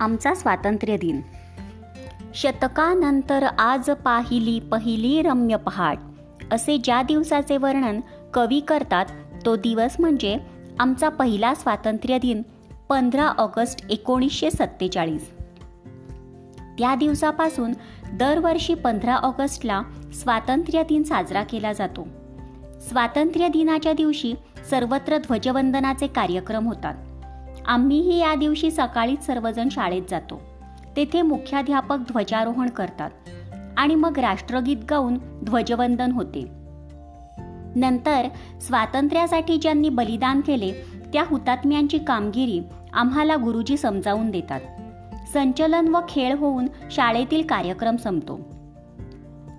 आमचा स्वातंत्र्य दिन. शतकानंतर आज पाहिली पहिली रम्य पहाट असे ज्या दिवसाचे वर्णन कवी करतात तो दिवस म्हणजे आमचा पहिला स्वातंत्र्य दिन पंधरा ऑगस्ट एकोणीसशे सत्तेचाळीस. त्या दिवसापासून दरवर्षी पंधरा ऑगस्टला स्वातंत्र्य दिन साजरा केला जातो. स्वातंत्र्य दिनाच्या दिवशी सर्वत्र ध्वजवंदनाचे कार्यक्रम होतात. आम्हीही या दिवशी सकाळीच सर्वजण शाळेत जातो. तेथे मुख्याध्यापक ध्वजारोहण करतात आणि मग राष्ट्रगीत गाऊन ध्वजवंदन होते. नंतर स्वातंत्र्यासाठी ज्यांनी बलिदान केले त्या हुतात्म्यांची कामगिरी आम्हाला गुरुजी समजावून देतात. संचलन व खेळ होऊन शाळेतील कार्यक्रम संपतो.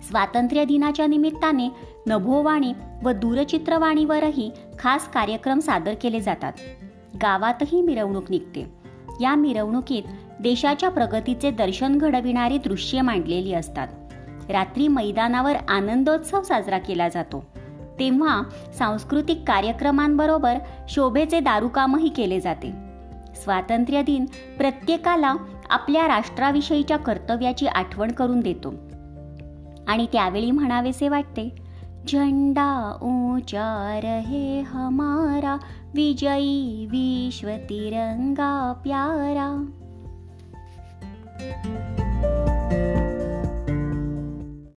स्वातंत्र्य दिनाच्या निमित्ताने नभोवाणी व दूरचित्रवाणीवरही खास कार्यक्रम सादर केले जातात. गावातही मिरवणूक निघते. या मिरवणुकीत देशाच्या प्रगतीचे दर्शन घडविणारी दृश्ये मांडलेली असतात. रात्री मैदानावर आनंदोत्सव साजरा केला जातो. तेव्हा सांस्कृतिक कार्यक्रमांबरोबर शोभेचे दारुकामही केले जाते. स्वातंत्र्य दिन प्रत्येकाला आपल्या राष्ट्राविषयीच्या कर्तव्याची आठवण करून देतो. आणि त्यावेळी म्हणावेसे वाटते झंडा ऊंचा रहे हमारा विजयी विश्व तिरंगा प्यारा